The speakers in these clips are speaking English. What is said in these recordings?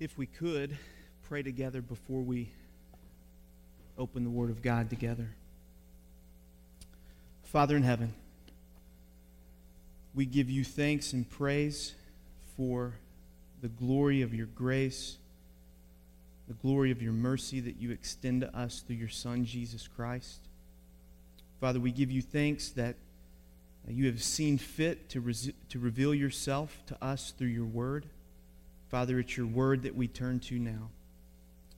if we could, pray together before we open the Word of God together. Father in heaven, we give you thanks and praise for the glory of your grace, the glory of your mercy that you extend to us through your Son, Jesus Christ. Father, we give you thanks that you have seen fit to, res- to reveal yourself to us through your word. Father, it's your word that we turn to now.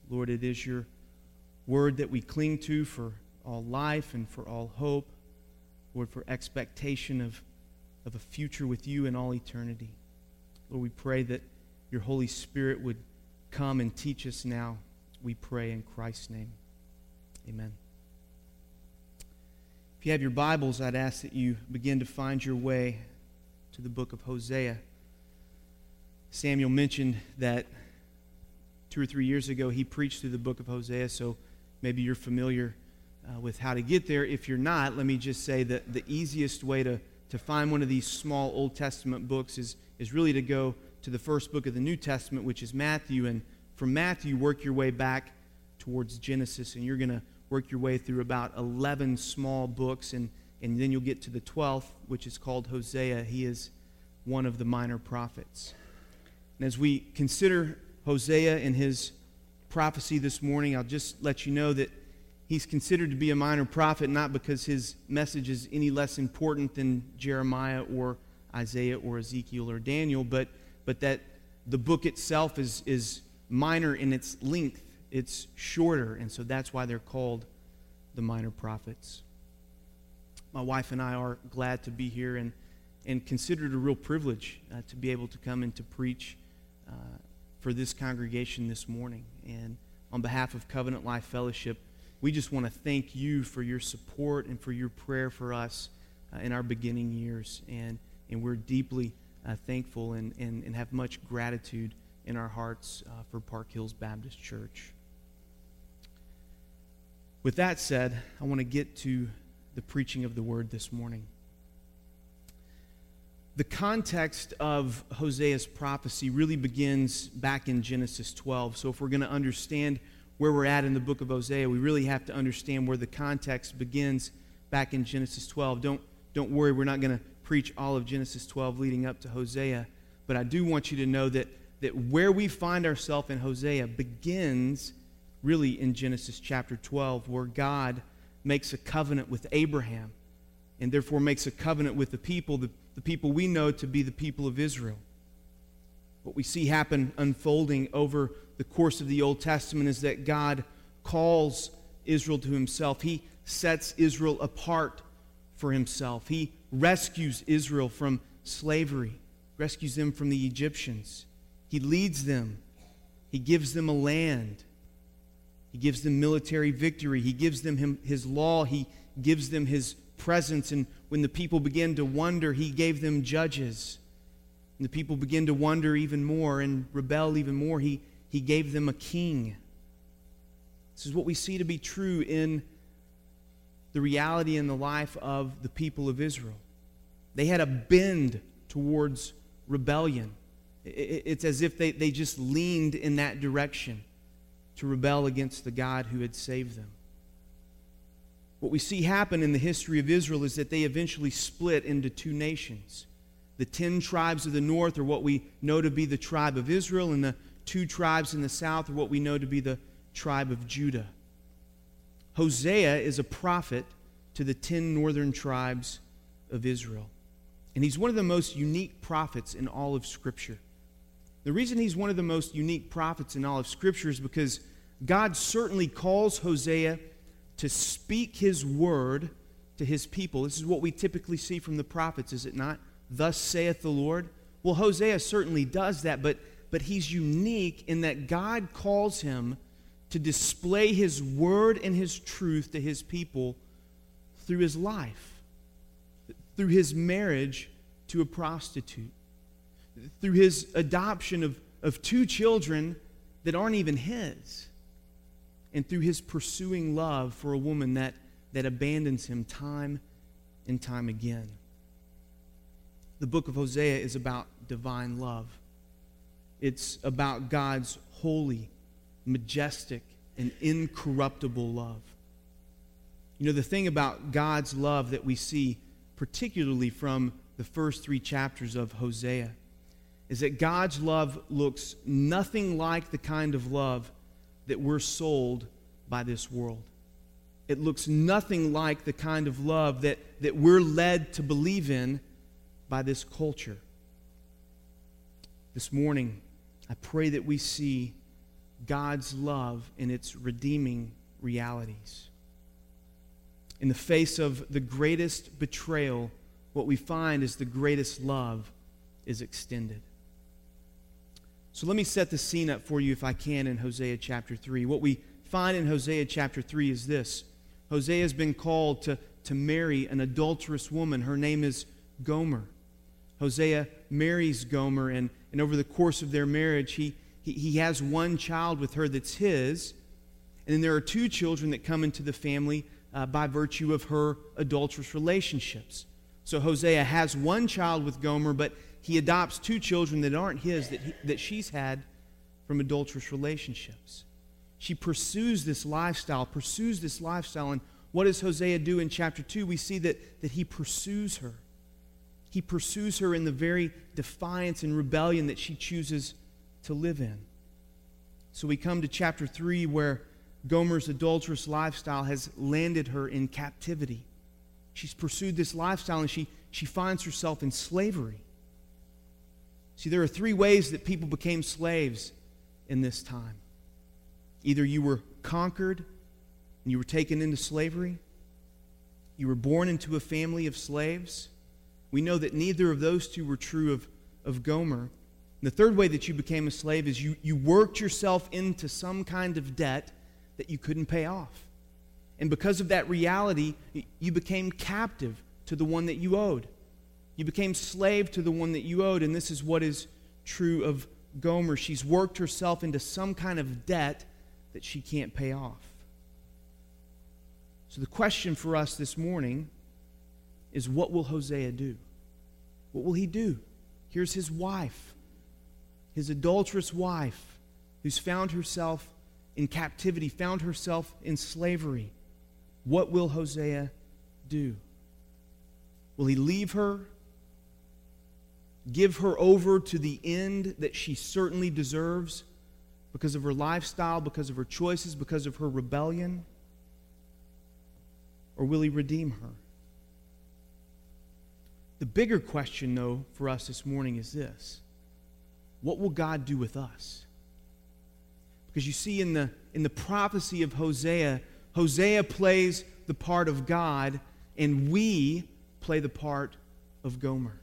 Lord, it is your word that we cling to for all life and for all hope. Lord, for expectation of, of a future with you in all eternity. Lord, we pray that your Holy Spirit would come and teach us now. We pray in Christ's name. Amen. If you have your Bibles, I'd ask that you begin to find your way to the book of Hosea. Samuel mentioned that two or three years ago he preached through the book of Hosea, so maybe you're familiar uh, with how to get there. If you're not, let me just say that the easiest way to, to find one of these small Old Testament books is, is really to go to the first book of the New Testament, which is Matthew. And from Matthew, work your way back towards Genesis, and you're going to work your way through about 11 small books, and, and then you'll get to the 12th, which is called Hosea. He is one of the minor prophets. And as we consider Hosea and his prophecy this morning, I'll just let you know that he's considered to be a minor prophet not because his message is any less important than Jeremiah or Isaiah or Ezekiel or Daniel, but, but that the book itself is, is minor in its length. It's shorter, and so that's why they're called the minor prophets. My wife and I are glad to be here and, and consider it a real privilege uh, to be able to come and to preach uh, for this congregation this morning. And on behalf of Covenant Life Fellowship, we just want to thank you for your support and for your prayer for us uh, in our beginning years. And, and we're deeply uh, thankful and, and, and have much gratitude in our hearts uh, for Park Hills Baptist Church. With that said, I want to get to the preaching of the word this morning the context of Hosea's prophecy really begins back in Genesis 12. So, if we're going to understand where we're at in the book of Hosea, we really have to understand where the context begins back in Genesis 12. Don't, don't worry, we're not going to preach all of Genesis 12 leading up to Hosea, but I do want you to know that, that where we find ourselves in Hosea begins really in Genesis chapter 12, where God makes a covenant with Abraham and therefore makes a covenant with the people. The, the people we know to be the people of Israel. What we see happen unfolding over the course of the Old Testament is that God calls Israel to himself. He sets Israel apart for himself. He rescues Israel from slavery, rescues them from the Egyptians. He leads them. He gives them a land. He gives them military victory. He gives them his law. He gives them his presence. And when the people began to wonder, he gave them judges. And the people began to wonder even more and rebel even more. He, he gave them a king. This is what we see to be true in the reality in the life of the people of Israel. They had a bend towards rebellion. It's as if they, they just leaned in that direction to rebel against the God who had saved them. What we see happen in the history of Israel is that they eventually split into two nations. The ten tribes of the north are what we know to be the tribe of Israel, and the two tribes in the south are what we know to be the tribe of Judah. Hosea is a prophet to the ten northern tribes of Israel. And he's one of the most unique prophets in all of Scripture. The reason he's one of the most unique prophets in all of Scripture is because God certainly calls Hosea to speak his word to his people. This is what we typically see from the prophets, is it not? Thus saith the Lord. Well, Hosea certainly does that, but, but he's unique in that God calls him to display his word and his truth to his people through his life, through his marriage to a prostitute, through his adoption of, of two children that aren't even his and through his pursuing love for a woman that, that abandons him time and time again. The book of Hosea is about divine love. It's about God's holy, majestic, and incorruptible love. You know, the thing about God's love that we see, particularly from the first three chapters of Hosea, is that God's love looks nothing like the kind of love that we're sold by this world. It looks nothing like the kind of love that, that we're led to believe in by this culture. This morning, I pray that we see God's love in its redeeming realities. In the face of the greatest betrayal, what we find is the greatest love is extended. So let me set the scene up for you, if I can, in Hosea chapter 3. What we find in Hosea chapter 3 is this Hosea has been called to, to marry an adulterous woman. Her name is Gomer. Hosea marries Gomer, and, and over the course of their marriage, he, he, he has one child with her that's his. And then there are two children that come into the family uh, by virtue of her adulterous relationships. So Hosea has one child with Gomer, but he adopts two children that aren't his, that, he, that she's had from adulterous relationships. She pursues this lifestyle, pursues this lifestyle. And what does Hosea do in chapter 2? We see that, that he pursues her. He pursues her in the very defiance and rebellion that she chooses to live in. So we come to chapter 3 where Gomer's adulterous lifestyle has landed her in captivity. She's pursued this lifestyle and she, she finds herself in slavery. See, there are three ways that people became slaves in this time either you were conquered and you were taken into slavery, you were born into a family of slaves, we know that neither of those two were true of, of Gomer. And the third way that you became a slave is you, you worked yourself into some kind of debt that you couldn't pay off. And because of that reality, you became captive to the one that you owed. You became slave to the one that you owed. And this is what is true of Gomer. She's worked herself into some kind of debt that she can't pay off. So the question for us this morning is what will Hosea do? What will he do? Here's his wife, his adulterous wife, who's found herself in captivity, found herself in slavery. What will Hosea do? Will he leave her? Give her over to the end that she certainly deserves because of her lifestyle, because of her choices, because of her rebellion? Or will he redeem her? The bigger question, though, for us this morning is this What will God do with us? Because you see, in the, in the prophecy of Hosea, Hosea plays the part of God, and we play the part of Gomer.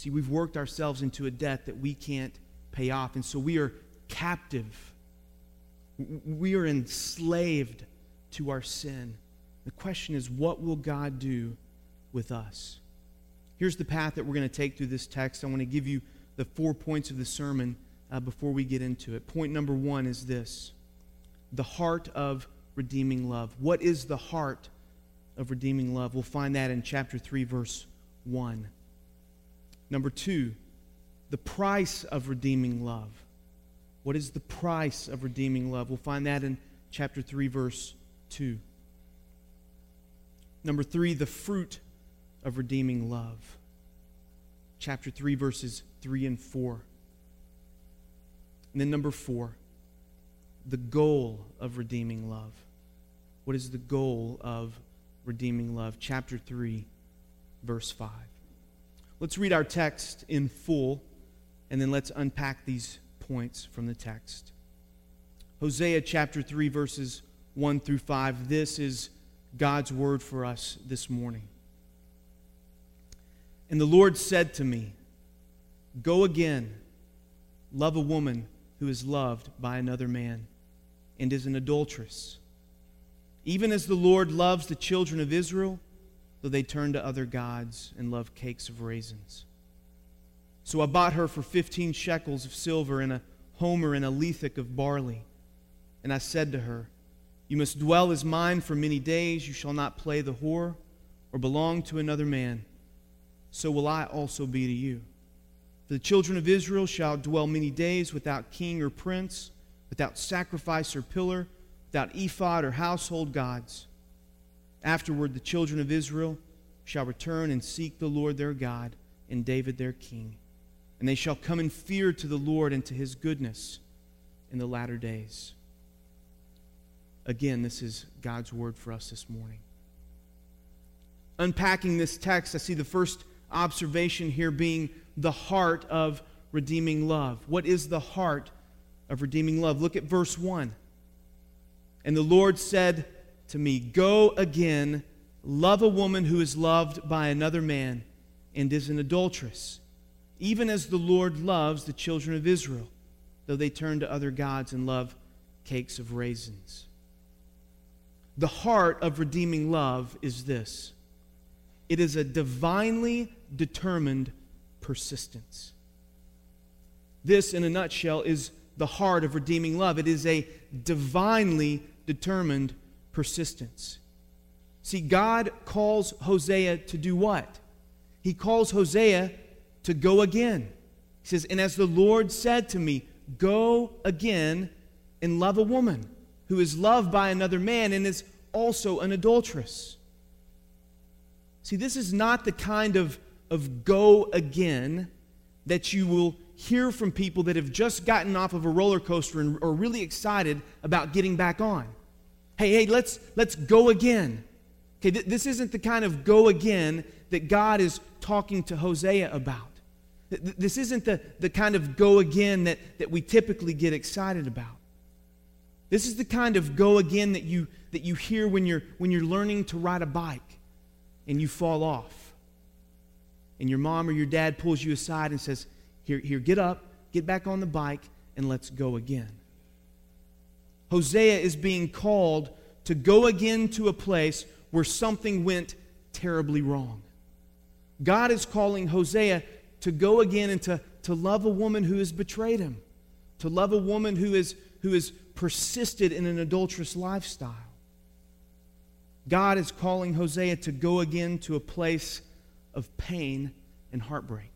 See, we've worked ourselves into a debt that we can't pay off, and so we are captive. We are enslaved to our sin. The question is, what will God do with us? Here's the path that we're going to take through this text. I want to give you the four points of the sermon uh, before we get into it. Point number one is this the heart of redeeming love. What is the heart of redeeming love? We'll find that in chapter 3, verse 1. Number two, the price of redeeming love. What is the price of redeeming love? We'll find that in chapter 3, verse 2. Number three, the fruit of redeeming love. Chapter 3, verses 3 and 4. And then number 4, the goal of redeeming love. What is the goal of redeeming love? Chapter 3, verse 5. Let's read our text in full, and then let's unpack these points from the text. Hosea chapter 3, verses 1 through 5. This is God's word for us this morning. And the Lord said to me, Go again, love a woman who is loved by another man and is an adulteress. Even as the Lord loves the children of Israel, though they turn to other gods and love cakes of raisins. So I bought her for 15 shekels of silver and a homer and a lethek of barley. And I said to her, You must dwell as mine for many days. You shall not play the whore or belong to another man so will I also be to you. For the children of Israel shall dwell many days without king or prince, without sacrifice or pillar, without ephod or household gods. Afterward, the children of Israel shall return and seek the Lord their God and David their king. And they shall come in fear to the Lord and to his goodness in the latter days. Again, this is God's word for us this morning. Unpacking this text, I see the first observation here being the heart of redeeming love. What is the heart of redeeming love? Look at verse 1. And the Lord said to me, Go again, love a woman who is loved by another man and is an adulteress, even as the Lord loves the children of Israel, though they turn to other gods and love cakes of raisins. The heart of redeeming love is this it is a divinely determined persistence. This, in a nutshell, is the heart of redeeming love. It is a divinely determined persistence. See, God calls Hosea to do what? He calls Hosea to go again. He says, And as the Lord said to me, Go again and love a woman who is loved by another man and is also an adulteress. See, this is not the kind of, of go again that you will hear from people that have just gotten off of a roller coaster and are really excited about getting back on. Hey, hey, let's, let's go again. Okay, th- this isn't the kind of go again that God is talking to Hosea about. Th- this isn't the, the kind of go again that, that we typically get excited about. This is the kind of go again that you, that you hear when you're, when you're learning to ride a bike and you fall off. And your mom or your dad pulls you aside and says, Here, here, get up, get back on the bike, and let's go again. Hosea is being called to go again to a place where something went terribly wrong. God is calling Hosea to go again and to, to love a woman who has betrayed him, to love a woman who, is, who has persisted in an adulterous lifestyle. God is calling Hosea to go again to a place of pain and heartbreak.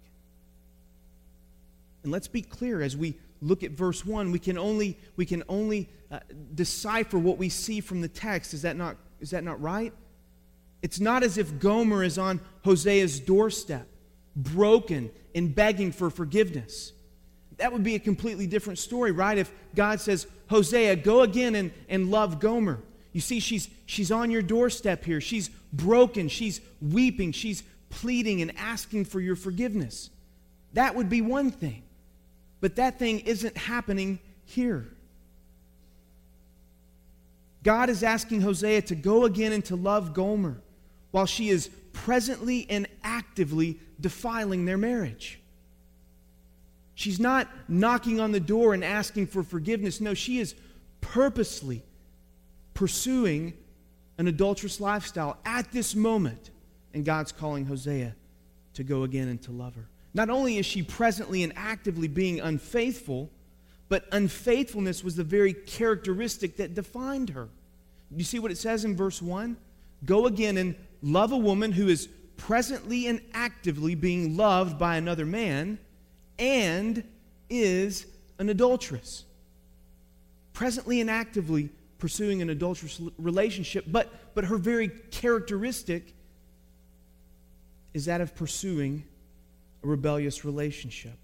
And let's be clear as we look at verse 1, we can only, we can only uh, decipher what we see from the text. Is that, not, is that not right? It's not as if Gomer is on Hosea's doorstep, broken and begging for forgiveness. That would be a completely different story, right? If God says, Hosea, go again and, and love Gomer. You see, she's, she's on your doorstep here. She's broken. She's weeping. She's pleading and asking for your forgiveness. That would be one thing. But that thing isn't happening here. God is asking Hosea to go again and to love Gomer while she is presently and actively defiling their marriage. She's not knocking on the door and asking for forgiveness. No, she is purposely pursuing an adulterous lifestyle at this moment. And God's calling Hosea to go again and to love her. Not only is she presently and actively being unfaithful, but unfaithfulness was the very characteristic that defined her. You see what it says in verse 1? Go again and love a woman who is presently and actively being loved by another man and is an adulteress. Presently and actively pursuing an adulterous relationship, but, but her very characteristic is that of pursuing a rebellious relationship.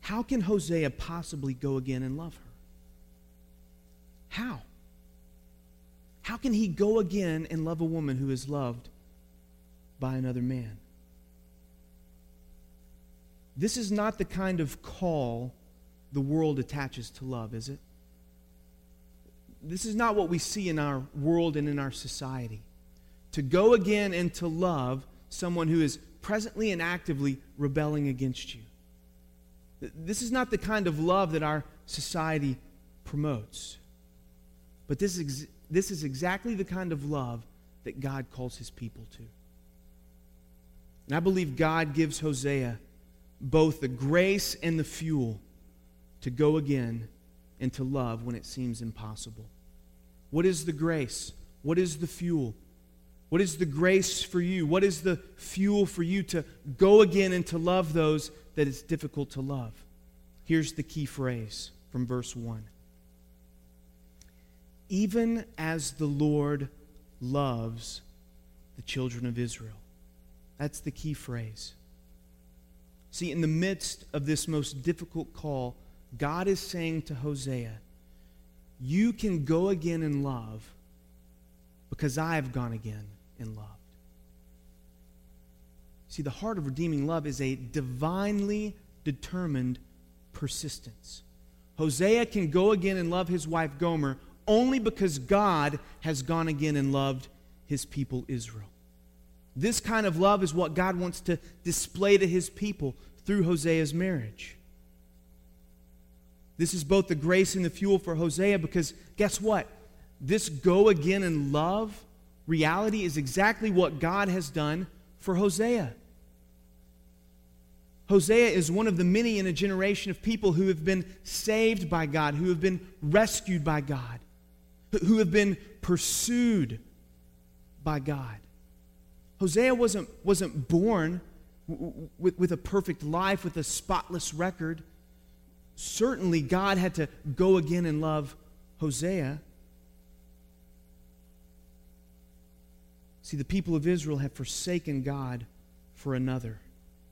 How can Hosea possibly go again and love her? How? How can he go again and love a woman who is loved by another man? This is not the kind of call the world attaches to love, is it? this is not what we see in our world and in our society. To go again and to love someone who is presently and actively rebelling against you. This is not the kind of love that our society promotes. But this is, this is exactly the kind of love that God calls his people to. And I believe God gives Hosea both the grace and the fuel to go again and to love when it seems impossible. What is the grace? What is the fuel? What is the grace for you? What is the fuel for you to go again and to love those that it's difficult to love? Here's the key phrase from verse 1 Even as the Lord loves the children of Israel. That's the key phrase. See, in the midst of this most difficult call, God is saying to Hosea, You can go again in love because I have gone again in loved. See, the heart of redeeming love is a divinely determined persistence. Hosea can go again and love his wife Gomer only because God has gone again and loved his people Israel. This kind of love is what God wants to display to his people through Hosea's marriage. This is both the grace and the fuel for Hosea because guess what? This go again and love reality is exactly what God has done for Hosea. Hosea is one of the many in a generation of people who have been saved by God, who have been rescued by God, who have been pursued by God. Hosea wasn't, wasn't born with, with a perfect life, with a spotless record. Certainly, God had to go again and love Hosea. See, the people of Israel have forsaken God for another.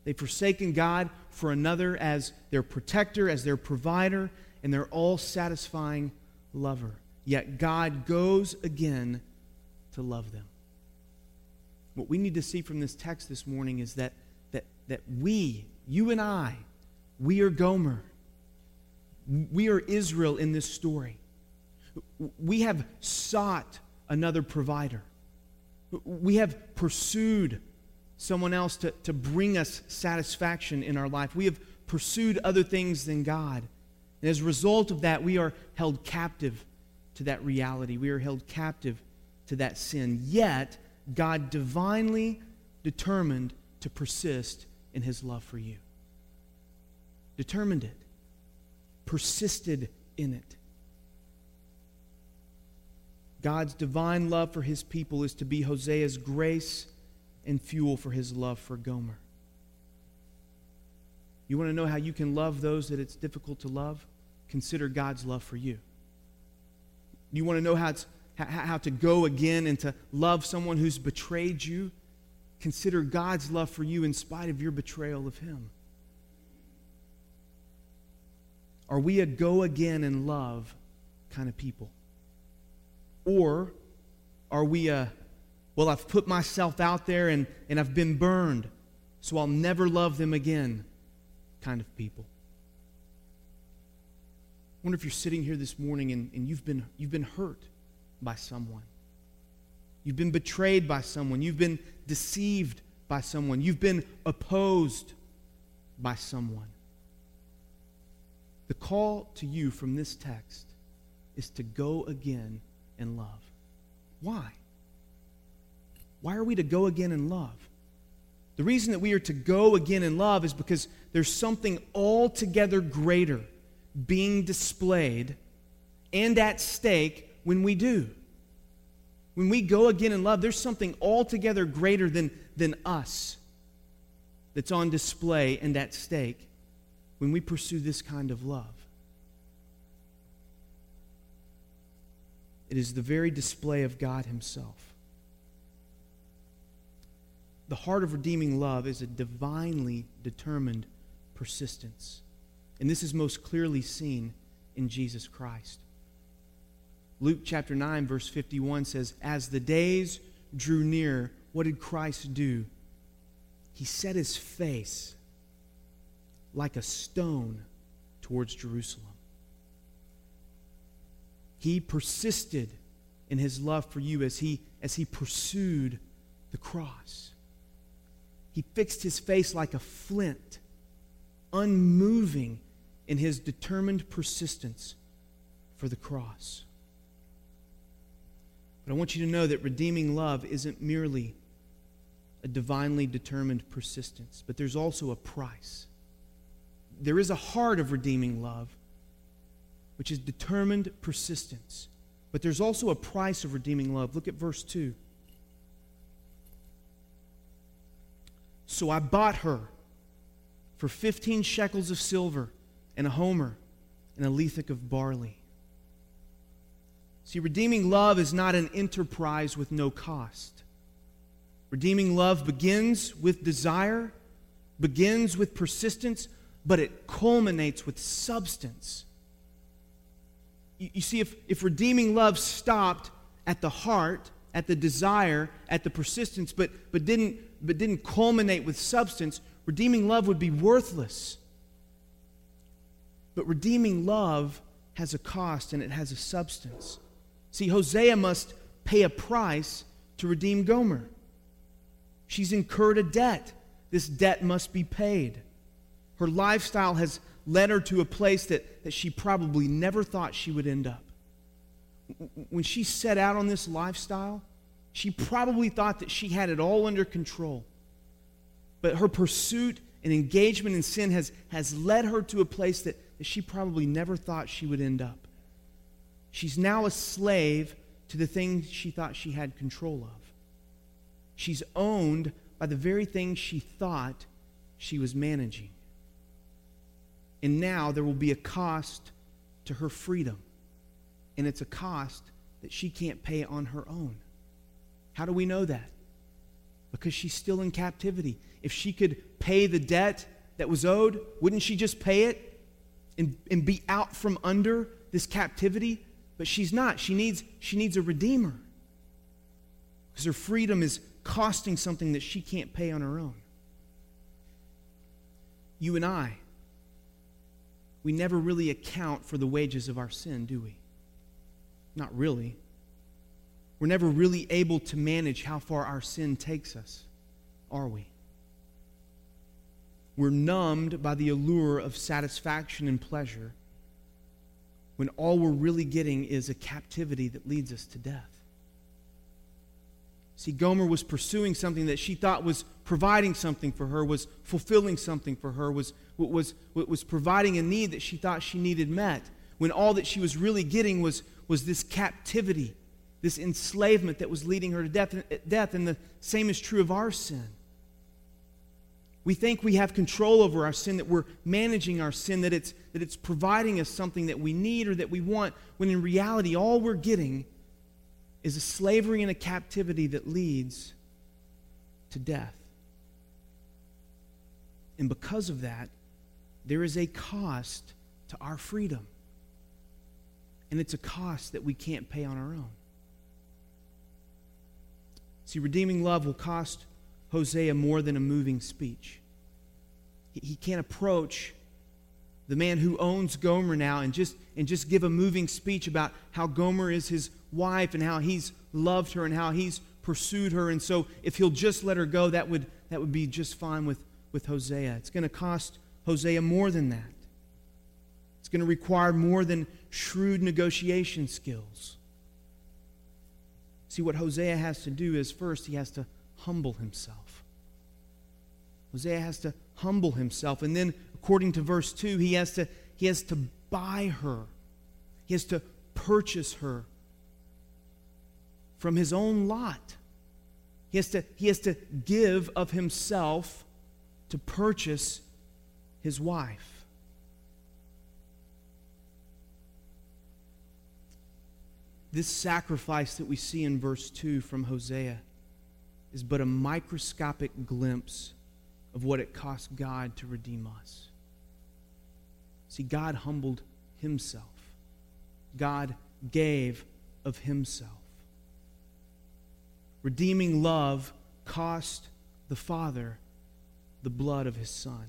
They've forsaken God for another as their protector, as their provider, and their all satisfying lover. Yet God goes again to love them. What we need to see from this text this morning is that, that, that we, you and I, we are Gomer. We are Israel in this story. We have sought another provider. We have pursued someone else to, to bring us satisfaction in our life. We have pursued other things than God. And as a result of that, we are held captive to that reality. We are held captive to that sin. Yet, God divinely determined to persist in his love for you. Determined it, persisted in it. God's divine love for his people is to be Hosea's grace and fuel for his love for Gomer. You want to know how you can love those that it's difficult to love? Consider God's love for you. You want to know how, it's, how to go again and to love someone who's betrayed you? Consider God's love for you in spite of your betrayal of Him. Are we a go again and love kind of people? Or are we a well, I've put myself out there and, and I've been burned, so I'll never love them again kind of people. I wonder if you're sitting here this morning and, and you've, been, you've been hurt by someone. You've been betrayed by someone. You've been deceived by someone. You've been opposed by someone. The call to you from this text is to go again in love. Why? Why are we to go again in love? The reason that we are to go again in love is because there's something altogether greater being displayed and at stake when we do. When we go again in love, there's something altogether greater than, than us that's on display and at stake when we pursue this kind of love. It is the very display of God Himself the heart of redeeming love is a divinely determined persistence. And this is most clearly seen in Jesus Christ. Luke chapter 9, verse 51 says, As the days drew near, what did Christ do? He set his face like a stone towards Jerusalem. He persisted in his love for you as he, as he pursued the cross. He fixed his face like a flint, unmoving in his determined persistence for the cross. But I want you to know that redeeming love isn't merely a divinely determined persistence, but there's also a price. There is a heart of redeeming love, which is determined persistence. But there's also a price of redeeming love. Look at verse 2. So I bought her for 15 shekels of silver and a homer and a lethek of barley. See, redeeming love is not an enterprise with no cost. Redeeming love begins with desire, begins with persistence, but it culminates with substance. You, see, if, if redeeming love stopped at the heart, at the desire, at the persistence, but, but, didn't, but didn't culminate with substance, redeeming love would be worthless. But redeeming love has a cost and it has a substance. See, Hosea must pay a price to redeem Gomer. She's incurred a debt. This debt must be paid. Her lifestyle has led her to a place that, that she probably never thought she would end up. When she set out on this lifestyle, she probably thought that she had it all under control. But her pursuit and engagement in sin has, has led her to a place that, that she probably never thought she would end up. She's now a slave to the things she thought she had control of. She's owned by the very things she thought she was managing. And now there will be a cost to her freedom. And it's a cost that she can't pay on her own. How do we know that? Because she's still in captivity. If she could pay the debt that was owed, wouldn't she just pay it and, and be out from under this captivity? But she's not. She needs, she needs a redeemer. Because her freedom is costing something that she can't pay on her own. You and I, we never really account for the wages of our sin, do we? Not really. We're never really able to manage how far our sin takes us, are we? We're numbed by the allure of satisfaction and pleasure when all we're really getting is a captivity that leads us to death. See, Gomer was pursuing something that she thought was providing something for her, was fulfilling something for her, was, was, was providing a need that she thought she needed met, when all that she was really getting was, was this captivity, this enslavement that was leading her to death. death. And the same is true of our sin. We think we have control over our sin, that we're managing our sin, that it's, that it's providing us something that we need or that we want, when in reality, all we're getting is a slavery and a captivity that leads to death. And because of that, there is a cost to our freedom. And it's a cost that we can't pay on our own. See, redeeming love will cost Hosea more than a moving speech. He can't approach the man who owns Gomer now and just, and just give a moving speech about how Gomer is his wife and how he's loved her and how he's pursued her. And so if he'll just let her go, that would, that would be just fine with, with Hosea. It's going to cost Hosea more than that. It's going to require more than shrewd negotiation skills. See, what Hosea has to do is first, he has to humble himself. Hosea has to humble himself. And then, according to verse 2, he has to, he has to buy her, he has to purchase her from his own lot. He has to, he has to give of himself to purchase his wife. This sacrifice that we see in verse 2 from Hosea is but a microscopic glimpse of what it cost God to redeem us. See, God humbled himself, God gave of himself. Redeeming love cost the Father the blood of his Son.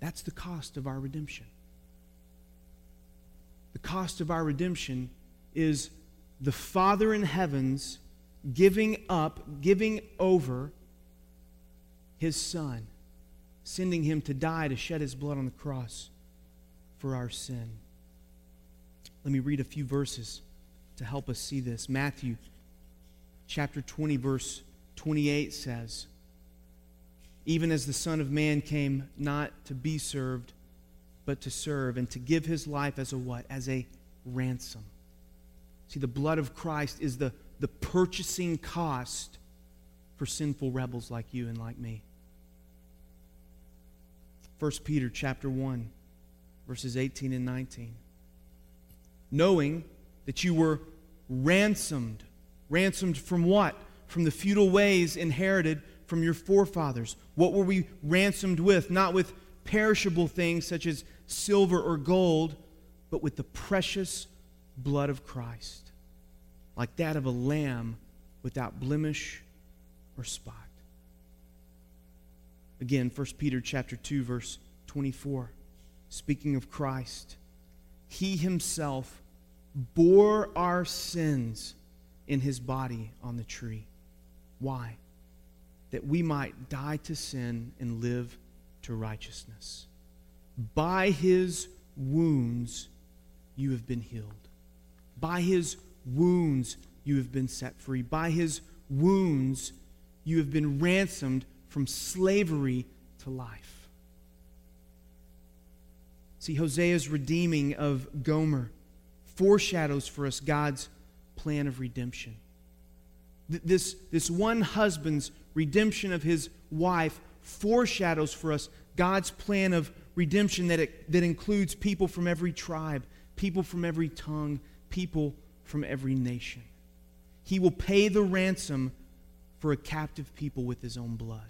That's the cost of our redemption. The cost of our redemption is the Father in heavens giving up, giving over his Son, sending him to die to shed his blood on the cross for our sin. Let me read a few verses to help us see this. Matthew chapter 20, verse 28 says, Even as the Son of Man came not to be served, but to serve, and to give his life as a what? As a ransom. See, the blood of Christ is the, the purchasing cost for sinful rebels like you and like me. 1 Peter chapter 1 verses 18 and 19. Knowing that you were ransomed. Ransomed from what? From the futile ways inherited from your forefathers. What were we ransomed with? Not with perishable things such as silver or gold, but with the precious blood of Christ, like that of a lamb without blemish or spot. Again, 1 Peter chapter 2 verse 24. Speaking of Christ, he himself bore our sins in his body on the tree. Why? That we might die to sin and live to righteousness. By his wounds you have been healed. By his wounds you have been set free. By his wounds you have been ransomed from slavery to life. See, Hosea's redeeming of Gomer foreshadows for us God's plan of redemption. This, this one husband's redemption of his wife foreshadows for us God's plan of redemption that, it, that includes people from every tribe, people from every tongue, people from every nation. He will pay the ransom for a captive people with his own blood.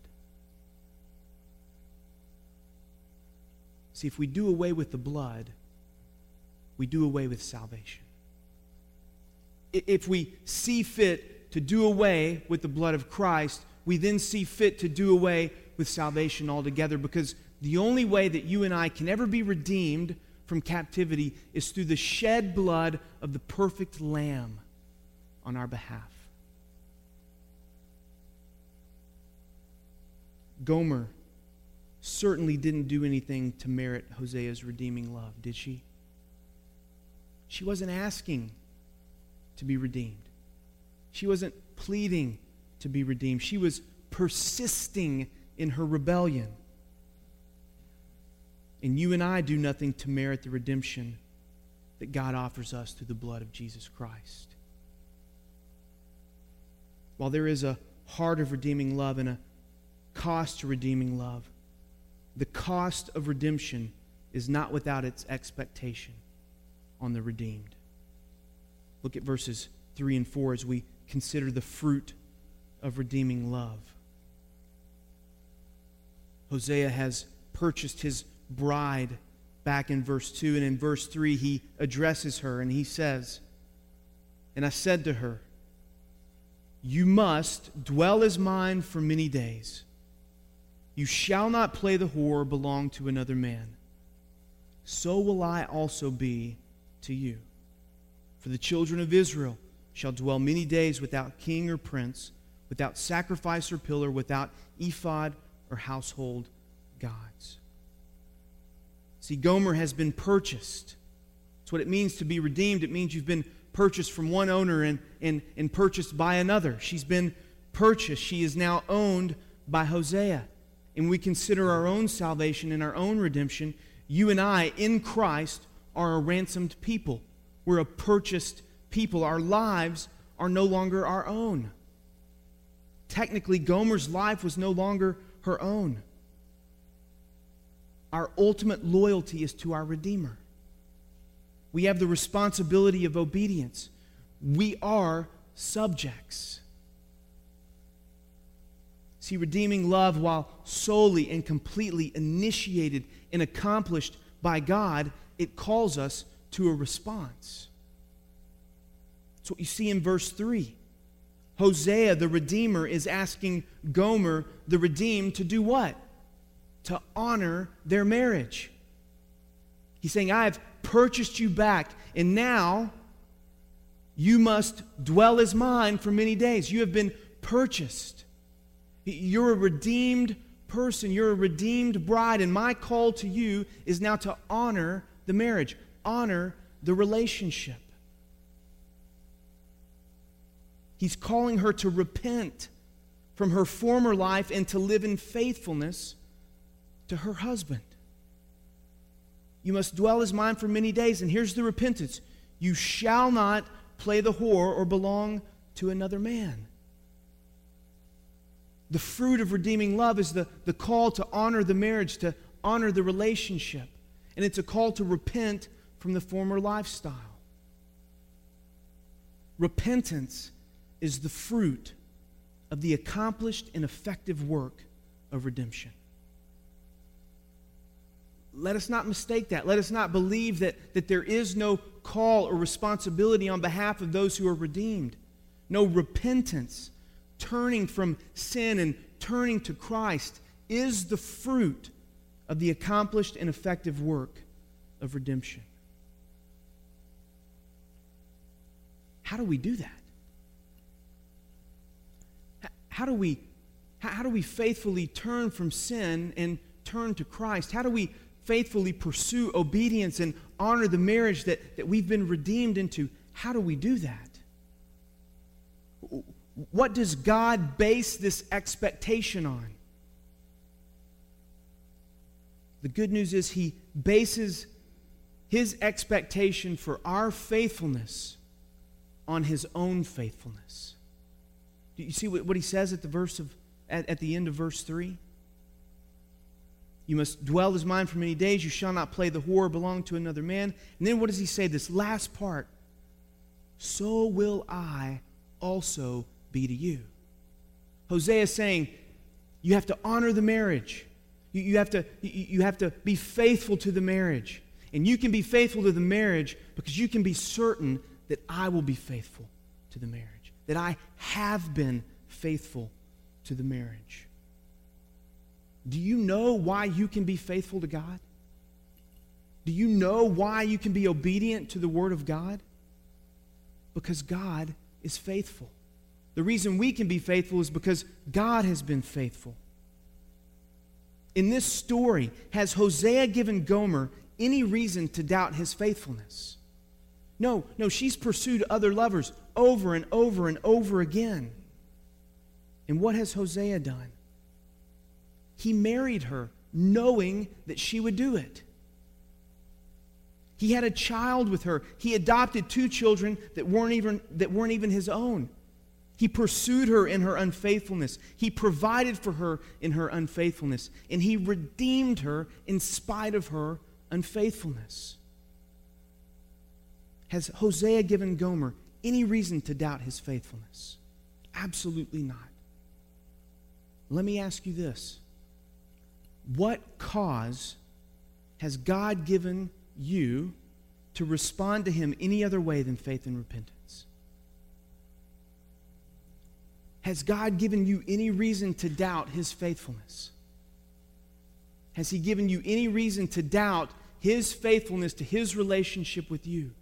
See, if we do away with the blood, we do away with salvation. If we see fit to do away with the blood of Christ, we then see fit to do away with salvation altogether because the only way that you and I can ever be redeemed from captivity is through the shed blood of the perfect Lamb on our behalf. Gomer certainly didn't do anything to merit Hosea's redeeming love, did she? She wasn't asking to be redeemed. She wasn't pleading to be redeemed. She was persisting in her rebellion. And you and I do nothing to merit the redemption that God offers us through the blood of Jesus Christ. While there is a heart of redeeming love and a cost to redeeming love, the cost of redemption is not without its expectation on the redeemed. Look at verses 3 and 4 as we consider the fruit of redeeming love. Hosea has purchased his bride back in verse 2. And in verse 3, he addresses her and he says, And I said to her, You must dwell as mine for many days. You shall not play the whore belong to another man. So will I also be to you. For the children of Israel shall dwell many days without king or prince, without sacrifice or pillar, without ephod or household gods. See, Gomer has been purchased. That's what it means to be redeemed. It means you've been purchased from one owner and, and, and purchased by another. She's been purchased. She is now owned by Hosea. And we consider our own salvation and our own redemption. You and I, in Christ, are a ransomed people. We're a purchased people. Our lives are no longer our own. Technically, Gomer's life was no longer her own. Our ultimate loyalty is to our Redeemer. We have the responsibility of obedience. We are subjects. See, redeeming love, while solely and completely initiated and accomplished by God, it calls us to a response. That's what you see in verse 3. Hosea, the Redeemer, is asking Gomer, the redeemed, to do what? To honor their marriage. He's saying, I have purchased you back, and now you must dwell as mine for many days. You have been purchased. You're a redeemed person. You're a redeemed bride, and my call to you is now to honor the marriage, honor the relationship. He's calling her to repent from her former life and to live in faithfulness to her husband. You must dwell as mine for many days. And here's the repentance you shall not play the whore or belong to another man. The fruit of redeeming love is the, the call to honor the marriage, to honor the relationship. And it's a call to repent from the former lifestyle. Repentance is the fruit of the accomplished and effective work of redemption. Let us not mistake that. Let us not believe that, that there is no call or responsibility on behalf of those who are redeemed. No repentance, turning from sin and turning to Christ, is the fruit of the accomplished and effective work of redemption. How do we do that? How do we, how do we faithfully turn from sin and turn to Christ? How do we faithfully pursue obedience and honor the marriage that, that we've been redeemed into? How do we do that? What does God base this expectation on? The good news is He bases His expectation for our faithfulness on His own faithfulness. Do you see what, what He says at the verse of at, at the end of verse 3? You must dwell as mine for many days. You shall not play the whore belong to another man. And then what does he say? This last part. So will I also be to you. Hosea is saying, you have to honor the marriage. You, you, have to, you have to be faithful to the marriage. And you can be faithful to the marriage because you can be certain that I will be faithful to the marriage, that I have been faithful to the marriage. Do you know why you can be faithful to God? Do you know why you can be obedient to the Word of God? Because God is faithful. The reason we can be faithful is because God has been faithful. In this story, has Hosea given Gomer any reason to doubt his faithfulness? No, no, she's pursued other lovers over and over and over again. And what has Hosea done? He married her knowing that she would do it. He had a child with her. He adopted two children that weren't even, that weren't even his own. He pursued her in her unfaithfulness. He provided for her in her unfaithfulness. And he redeemed her in spite of her unfaithfulness. Has Hosea given Gomer any reason to doubt his faithfulness? Absolutely not. Let me ask you this What cause has God given you to respond to him any other way than faith and repentance? Has God given you any reason to doubt his faithfulness? Has he given you any reason to doubt his faithfulness to his relationship with you?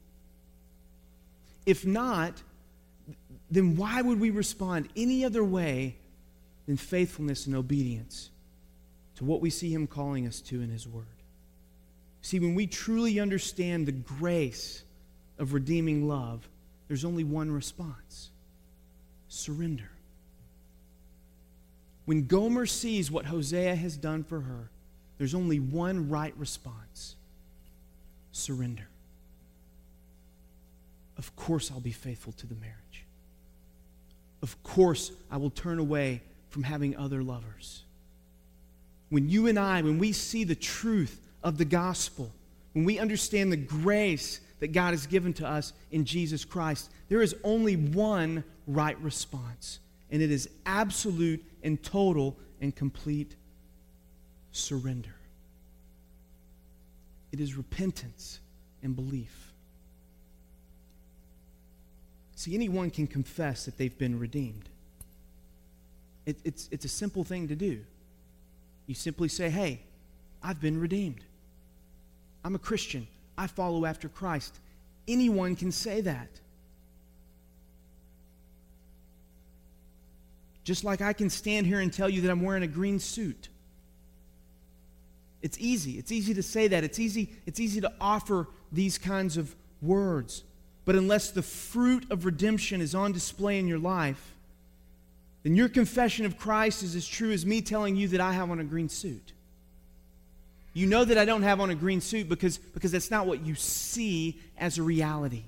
If not, then why would we respond any other way than faithfulness and obedience to what we see him calling us to in his word? See, when we truly understand the grace of redeeming love, there's only one response surrender. When Gomer sees what Hosea has done for her, there's only one right response surrender. Of course, I'll be faithful to the marriage. Of course, I will turn away from having other lovers. When you and I, when we see the truth of the gospel, when we understand the grace that God has given to us in Jesus Christ, there is only one right response and it is absolute and total and complete surrender. It is repentance and belief. See, anyone can confess that they've been redeemed. It, it's, it's a simple thing to do. You simply say, Hey, I've been redeemed. I'm a Christian. I follow after Christ. Anyone can say that. Just like I can stand here and tell you that I'm wearing a green suit. It's easy. It's easy to say that. It's easy, it's easy to offer these kinds of words. But unless the fruit of redemption is on display in your life, then your confession of Christ is as true as me telling you that I have on a green suit. You know that I don't have on a green suit because, because that's not what you see as a reality.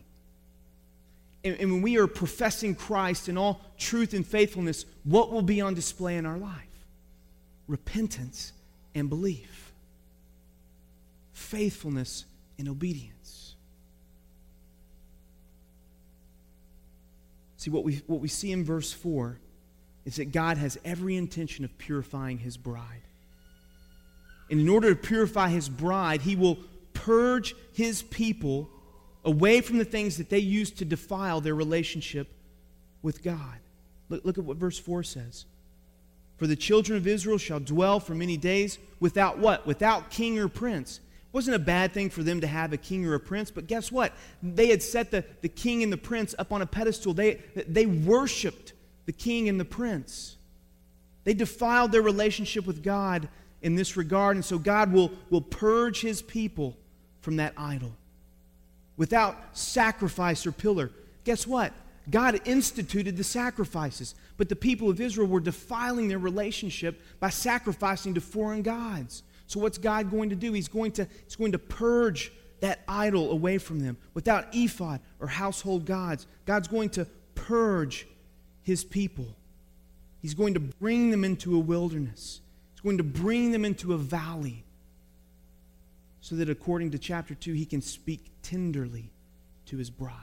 and, and when we are professing Christ in all truth and faithfulness, what will be on display in our life? Repentance and belief, faithfulness and obedience. See, what we, what we see in verse 4 is that God has every intention of purifying his bride. And in order to purify his bride, he will purge his people away from the things that they use to defile their relationship with God. Look, look at what verse 4 says. For the children of Israel shall dwell for many days without what? Without king or prince. Wasn't a bad thing for them to have a king or a prince, but guess what? They had set the, the king and the prince up on a pedestal. They, they worshiped the king and the prince. They defiled their relationship with God in this regard, and so God will, will purge his people from that idol without sacrifice or pillar. Guess what? God instituted the sacrifices, but the people of Israel were defiling their relationship by sacrificing to foreign gods. So what's God going to do? He's going to, he's going to purge that idol away from them without ephod or household gods. God's going to purge his people. He's going to bring them into a wilderness. He's going to bring them into a valley so that according to chapter 2, he can speak tenderly to his bride.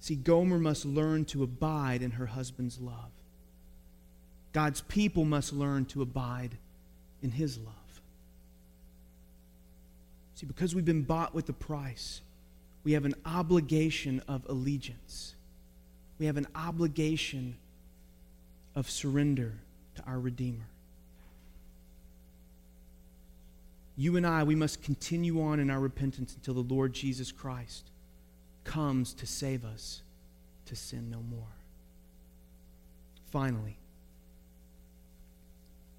See, Gomer must learn to abide in her husband's love. God's people must learn to abide in his love. See, because we've been bought with a price, we have an obligation of allegiance. We have an obligation of surrender to our Redeemer. you and I, we must continue on in our repentance until the Lord Jesus Christ comes to save us to sin no more. Finally,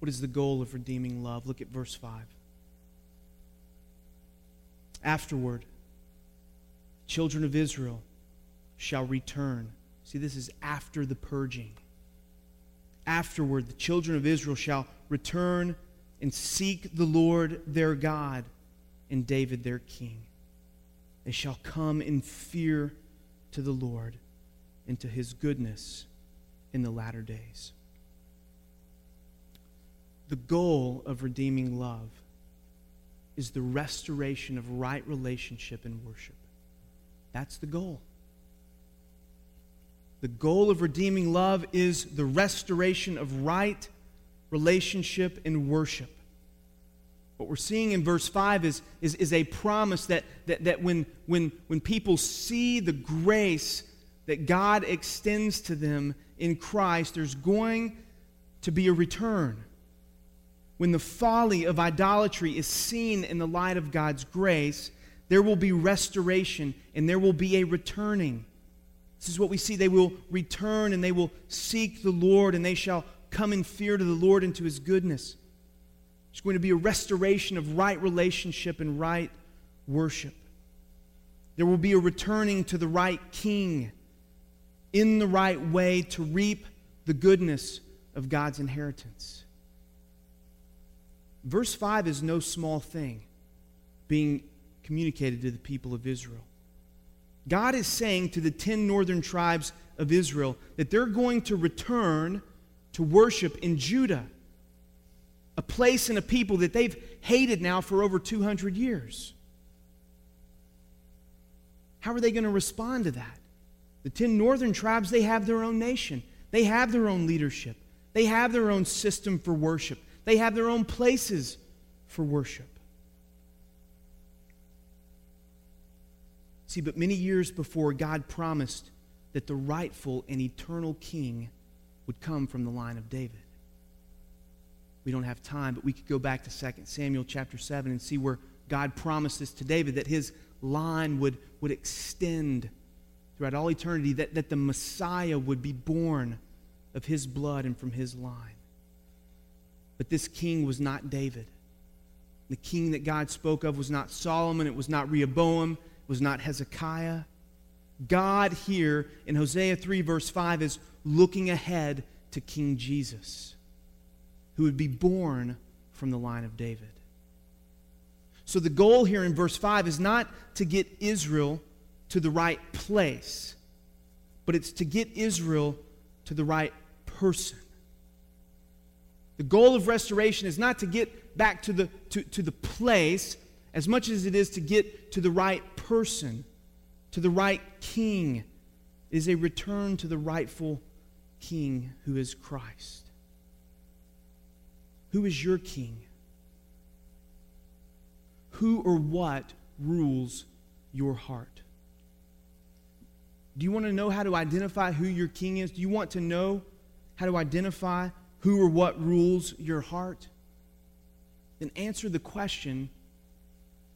what is the goal of redeeming love? Look at verse 5. Afterward, children of Israel shall return. See, this is after the purging. Afterward, the children of Israel shall return and seek the Lord their God and David their king. They shall come in fear to the Lord and to his goodness in the latter days. The goal of redeeming love is the restoration of right relationship and worship. That's the goal. The goal of redeeming love is the restoration of right relationship, and worship. What we're seeing in verse 5 is, is, is a promise that, that, that when, when, when people see the grace that God extends to them in Christ, there's going to be a return. When the folly of idolatry is seen in the light of God's grace, there will be restoration and there will be a returning. This is what we see. They will return and they will seek the Lord and they shall come in fear to the Lord and to his goodness. There's going to be a restoration of right relationship and right worship. There will be a returning to the right king in the right way to reap the goodness of God's inheritance. Verse 5 is no small thing being communicated to the people of Israel. God is saying to the 10 northern tribes of Israel that they're going to return to worship in Judah, a place and a people that they've hated now for over 200 years. How are they going to respond to that? The 10 northern tribes, they have their own nation. They have their own leadership. They have their own system for worship. They have their own places for worship. See, but many years before, God promised that the rightful and eternal king would come from the line of David. We don't have time, but we could go back to 2 Samuel chapter 7 and see where God promises to David that his line would, would extend throughout all eternity, that, that the Messiah would be born of his blood and from his line. But this king was not David. The king that God spoke of was not Solomon, it was not Rehoboam, it was not Hezekiah. God here in Hosea 3, verse 5, is looking ahead to King Jesus, who would be born from the line of David. So the goal here in verse 5 is not to get Israel to the right place, but it's to get Israel to the right person. The goal of restoration is not to get back to the, to, to the place as much as it is to get to the right person, to the right king. It is a return to the rightful king who is Christ. Who is your king? Who or what rules your heart? Do you want to know how to identify who your king is? Do you want to know how to identify who or what rules your heart? Then answer the question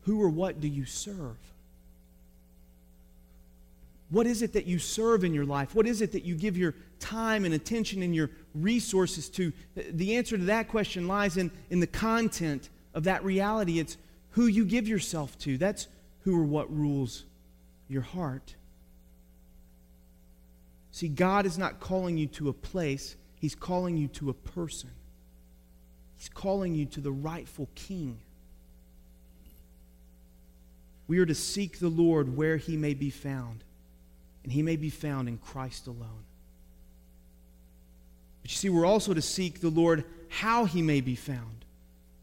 who or what do you serve? What is it that you serve in your life? What is it that you give your time and attention and your resources to? The answer to that question lies in, in the content of that reality. It's who you give yourself to. That's who or what rules your heart. See, God is not calling you to a place, He's calling you to a person. He's calling you to the rightful king. We are to seek the Lord where He may be found, and He may be found in Christ alone. But you see, we're also to seek the Lord how He may be found.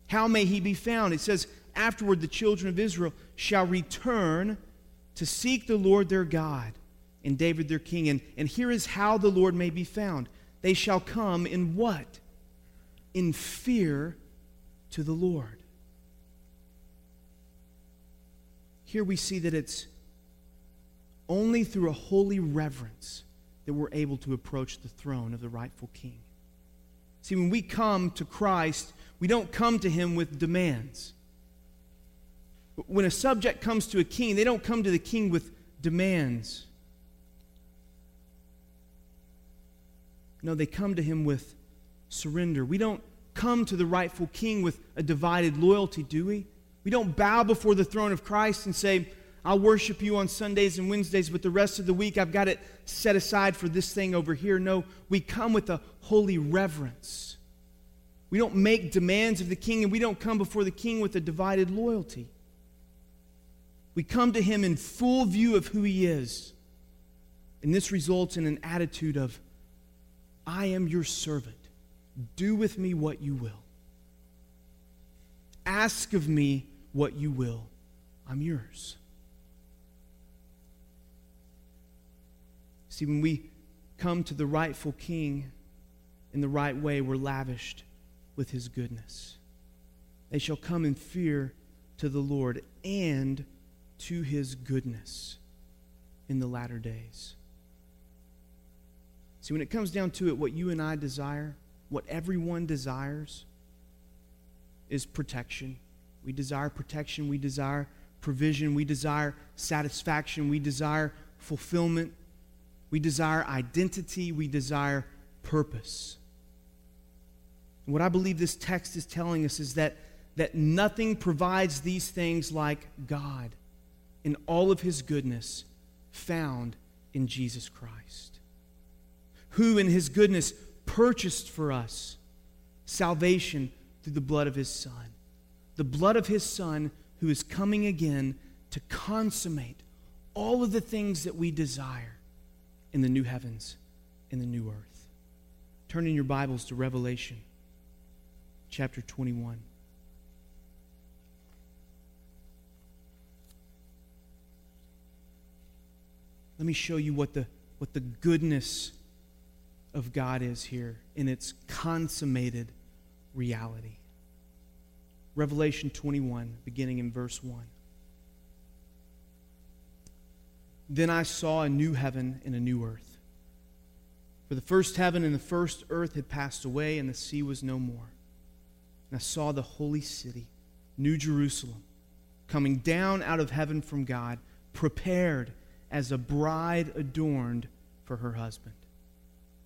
How may He be found? It says, afterward, the children of Israel shall return to seek the Lord their God and David their king. And, and here is how the Lord may be found. They shall come in what? In fear to the Lord. Here we see that it's only through a holy reverence that we're able to approach the throne of the rightful king. See, when we come to Christ, we don't come to him with demands. When a subject comes to a king, they don't come to the king with demands. No, they come to him with surrender. We don't come to the rightful king with a divided loyalty, do we? We don't bow before the throne of Christ and say, I'll worship you on Sundays and Wednesdays, but the rest of the week I've got it set aside for this thing over here. No, we come with a holy reverence. We don't make demands of the king, and we don't come before the king with a divided loyalty. We come to him in full view of who he is. And this results in an attitude of I am your servant. Do with me what you will. Ask of me what you will. I'm yours. See, when we come to the rightful king in the right way, we're lavished with his goodness. They shall come in fear to the Lord and to his goodness in the latter days. See, when it comes down to it, what you and I desire, what everyone desires, is protection. We desire protection. We desire provision. We desire satisfaction. We desire fulfillment. We desire identity. We desire purpose. And what I believe this text is telling us is that, that nothing provides these things like God in all of his goodness found in Jesus Christ who in his goodness purchased for us salvation through the blood of his Son. The blood of his Son who is coming again to consummate all of the things that we desire in the new heavens in the new earth. Turn in your Bibles to Revelation chapter 21. Let me show you what the, what the goodness of God is here in its consummated reality. Revelation 21, beginning in verse 1. Then I saw a new heaven and a new earth. For the first heaven and the first earth had passed away, and the sea was no more. And I saw the holy city, New Jerusalem, coming down out of heaven from God, prepared as a bride adorned for her husband.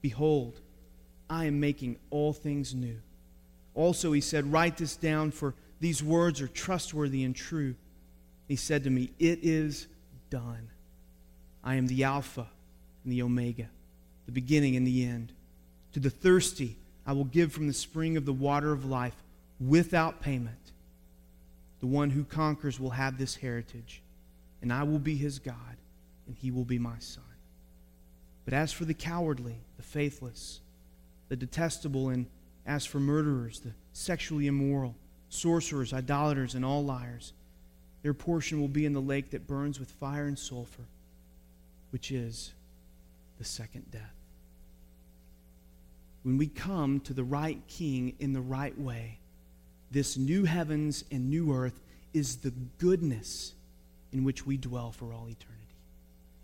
Behold, I am making all things new. Also, he said, Write this down, for these words are trustworthy and true. He said to me, It is done. I am the Alpha and the Omega, the beginning and the end. To the thirsty, I will give from the spring of the water of life without payment. The one who conquers will have this heritage, and I will be his God, and he will be my son. But as for the cowardly, the faithless, the detestable, and as for murderers, the sexually immoral, sorcerers, idolaters, and all liars, their portion will be in the lake that burns with fire and sulfur, which is the second death. When we come to the right king in the right way, this new heavens and new earth is the goodness in which we dwell for all eternity.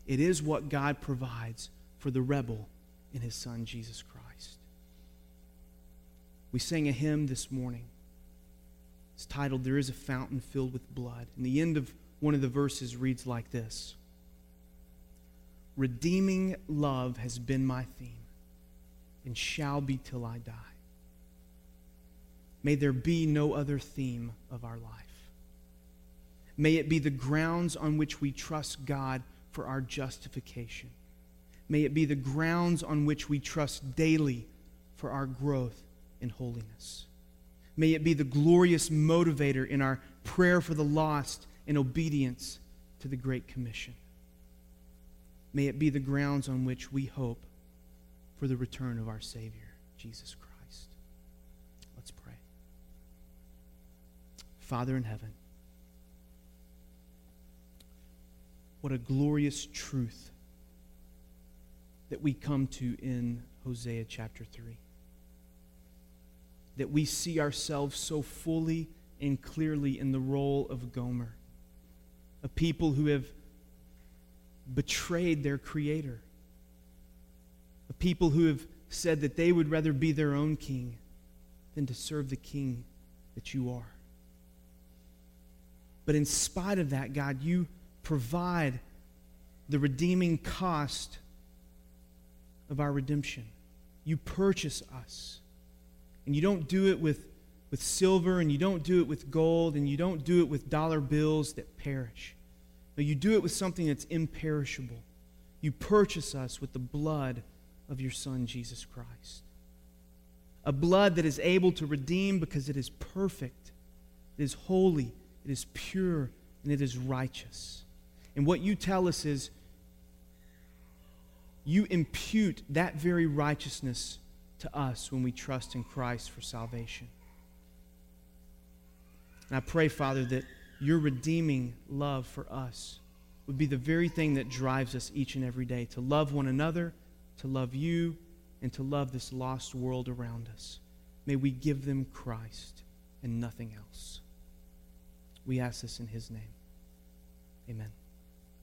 It is what God provides for the rebel in his son, Jesus Christ. We sang a hymn this morning. It's titled, There is a Fountain Filled with Blood. And the end of one of the verses reads like this Redeeming love has been my theme and shall be till I die. May there be no other theme of our life. May it be the grounds on which we trust God for our justification. May it be the grounds on which we trust daily for our growth in holiness. May it be the glorious motivator in our prayer for the lost and obedience to the Great Commission. May it be the grounds on which we hope for the return of our Savior, Jesus Christ. Let's pray. Father in heaven, what a glorious truth that we come to in Hosea chapter 3. That we see ourselves so fully and clearly in the role of Gomer, a people who have betrayed their Creator, a people who have said that they would rather be their own king than to serve the king that you are. But in spite of that, God, you provide the redeeming cost of our redemption. You purchase us. And you don't do it with, with silver, and you don't do it with gold, and you don't do it with dollar bills that perish. No, you do it with something that's imperishable. You purchase us with the blood of your Son, Jesus Christ. A blood that is able to redeem because it is perfect, it is holy, it is pure, and it is righteous. And what you tell us is you impute that very righteousness to us when we trust in Christ for salvation. And I pray, Father, that your redeeming love for us would be the very thing that drives us each and every day to love one another, to love you, and to love this lost world around us. May we give them Christ and nothing else. We ask this in his name. Amen.